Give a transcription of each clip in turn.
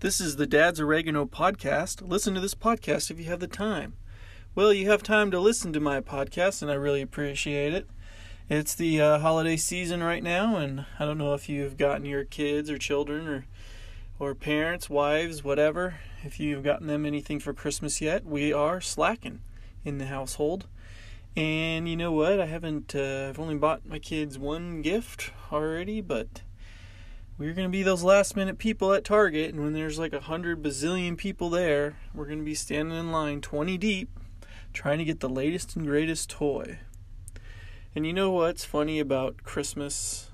This is the Dad's Oregano podcast. Listen to this podcast if you have the time. Well, you have time to listen to my podcast, and I really appreciate it. It's the uh, holiday season right now, and I don't know if you've gotten your kids or children or or parents, wives, whatever, if you've gotten them anything for Christmas yet. We are slacking in the household. And you know what? I haven't, uh, I've only bought my kids one gift already, but we're going to be those last minute people at Target. And when there's like a hundred bazillion people there, we're going to be standing in line 20 deep trying to get the latest and greatest toy. And you know what's funny about Christmas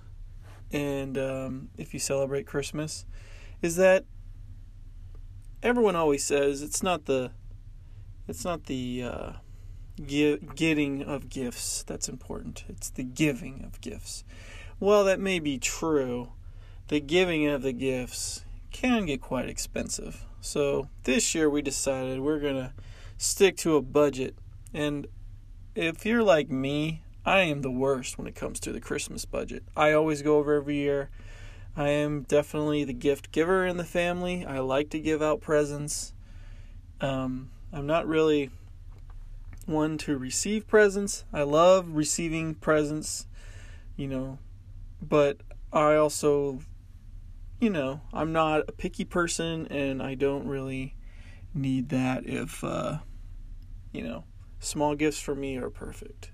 and um, if you celebrate Christmas? is that everyone always says it's not the it's not the uh, getting of gifts that's important. It's the giving of gifts. Well, that may be true. The giving of the gifts can get quite expensive. So this year we decided we're gonna stick to a budget. And if you're like me, I am the worst when it comes to the Christmas budget. I always go over every year. I am definitely the gift giver in the family. I like to give out presents. Um, I'm not really one to receive presents. I love receiving presents, you know, but I also, you know, I'm not a picky person and I don't really need that if, uh, you know, small gifts for me are perfect.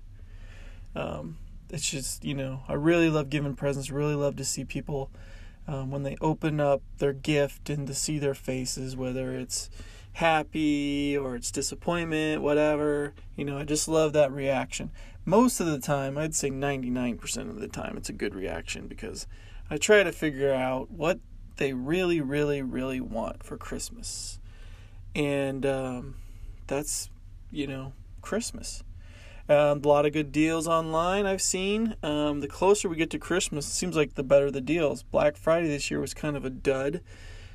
Um, it's just, you know, I really love giving presents, really love to see people um, when they open up their gift and to see their faces, whether it's happy or it's disappointment, whatever. You know, I just love that reaction. Most of the time, I'd say 99% of the time, it's a good reaction because I try to figure out what they really, really, really want for Christmas. And um, that's, you know, Christmas. Um, a lot of good deals online I've seen. Um, the closer we get to Christmas, it seems like the better the deals. Black Friday this year was kind of a dud.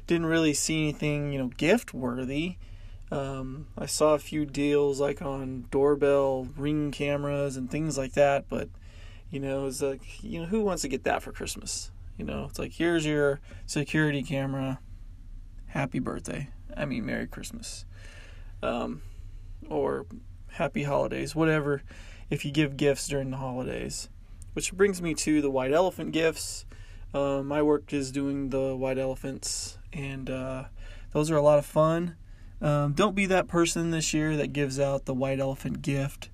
Didn't really see anything, you know, gift worthy. Um, I saw a few deals like on doorbell ring cameras and things like that, but you know, it's like you know, who wants to get that for Christmas? You know, it's like here's your security camera. Happy birthday. I mean, Merry Christmas. Um, or happy holidays, whatever, if you give gifts during the holidays. Which brings me to the white elephant gifts. Uh, my work is doing the white elephants, and uh, those are a lot of fun. Um, don't be that person this year that gives out the white elephant gift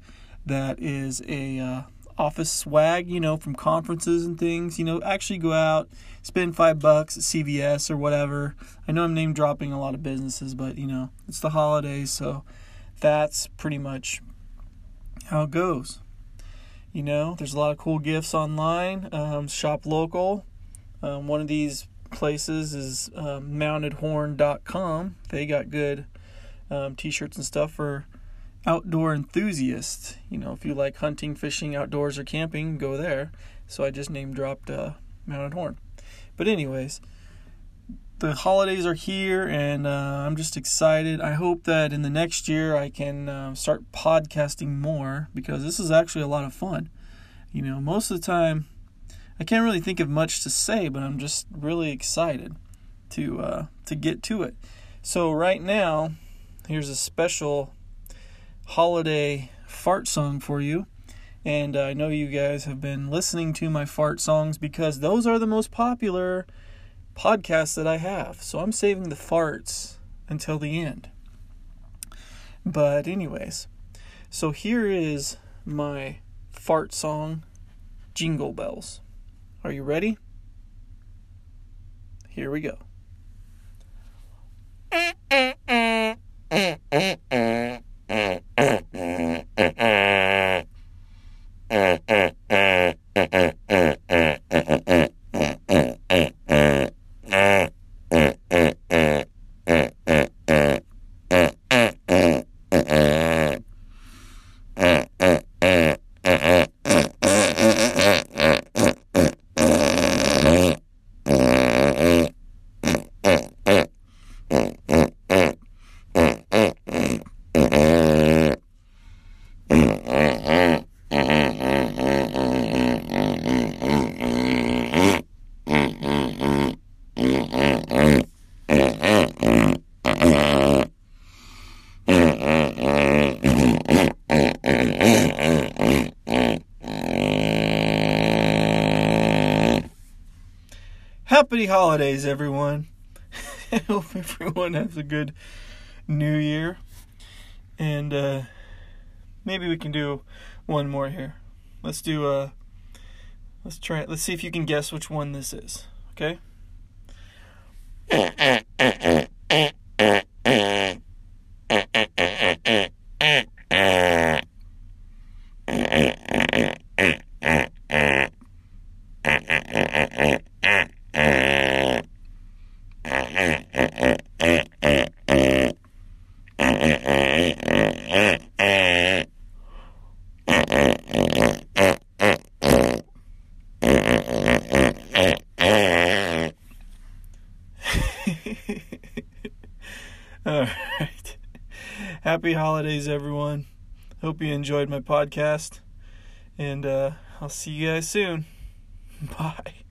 that is a uh, office swag, you know, from conferences and things. You know, actually go out, spend five bucks at CVS or whatever. I know I'm name dropping a lot of businesses, but you know, it's the holidays, so that's pretty much how it goes. You know, there's a lot of cool gifts online. Um, shop local. Um, one of these places is um, mountedhorn.com. They got good um, t-shirts and stuff for outdoor enthusiasts. You know, if you like hunting, fishing, outdoors, or camping, go there. So I just name dropped uh, Mounted Horn. But anyways, the holidays are here and uh, I'm just excited. I hope that in the next year I can uh, start podcasting more because this is actually a lot of fun. You know, most of the time I can't really think of much to say, but I'm just really excited to uh, to get to it. So right now, here's a special holiday fart song for you. And uh, I know you guys have been listening to my fart songs because those are the most popular podcasts that I have. So I'm saving the farts until the end. But, anyways, so here is my fart song, Jingle Bells. Are you ready? Here we go. Eh, eh. Uh. Happy holidays, everyone. I hope everyone has a good new year. And uh, maybe we can do one more here. Let's do uh let's try it. Let's see if you can guess which one this is. Okay? All right. Happy holidays, everyone. Hope you enjoyed my podcast. And uh, I'll see you guys soon. Bye.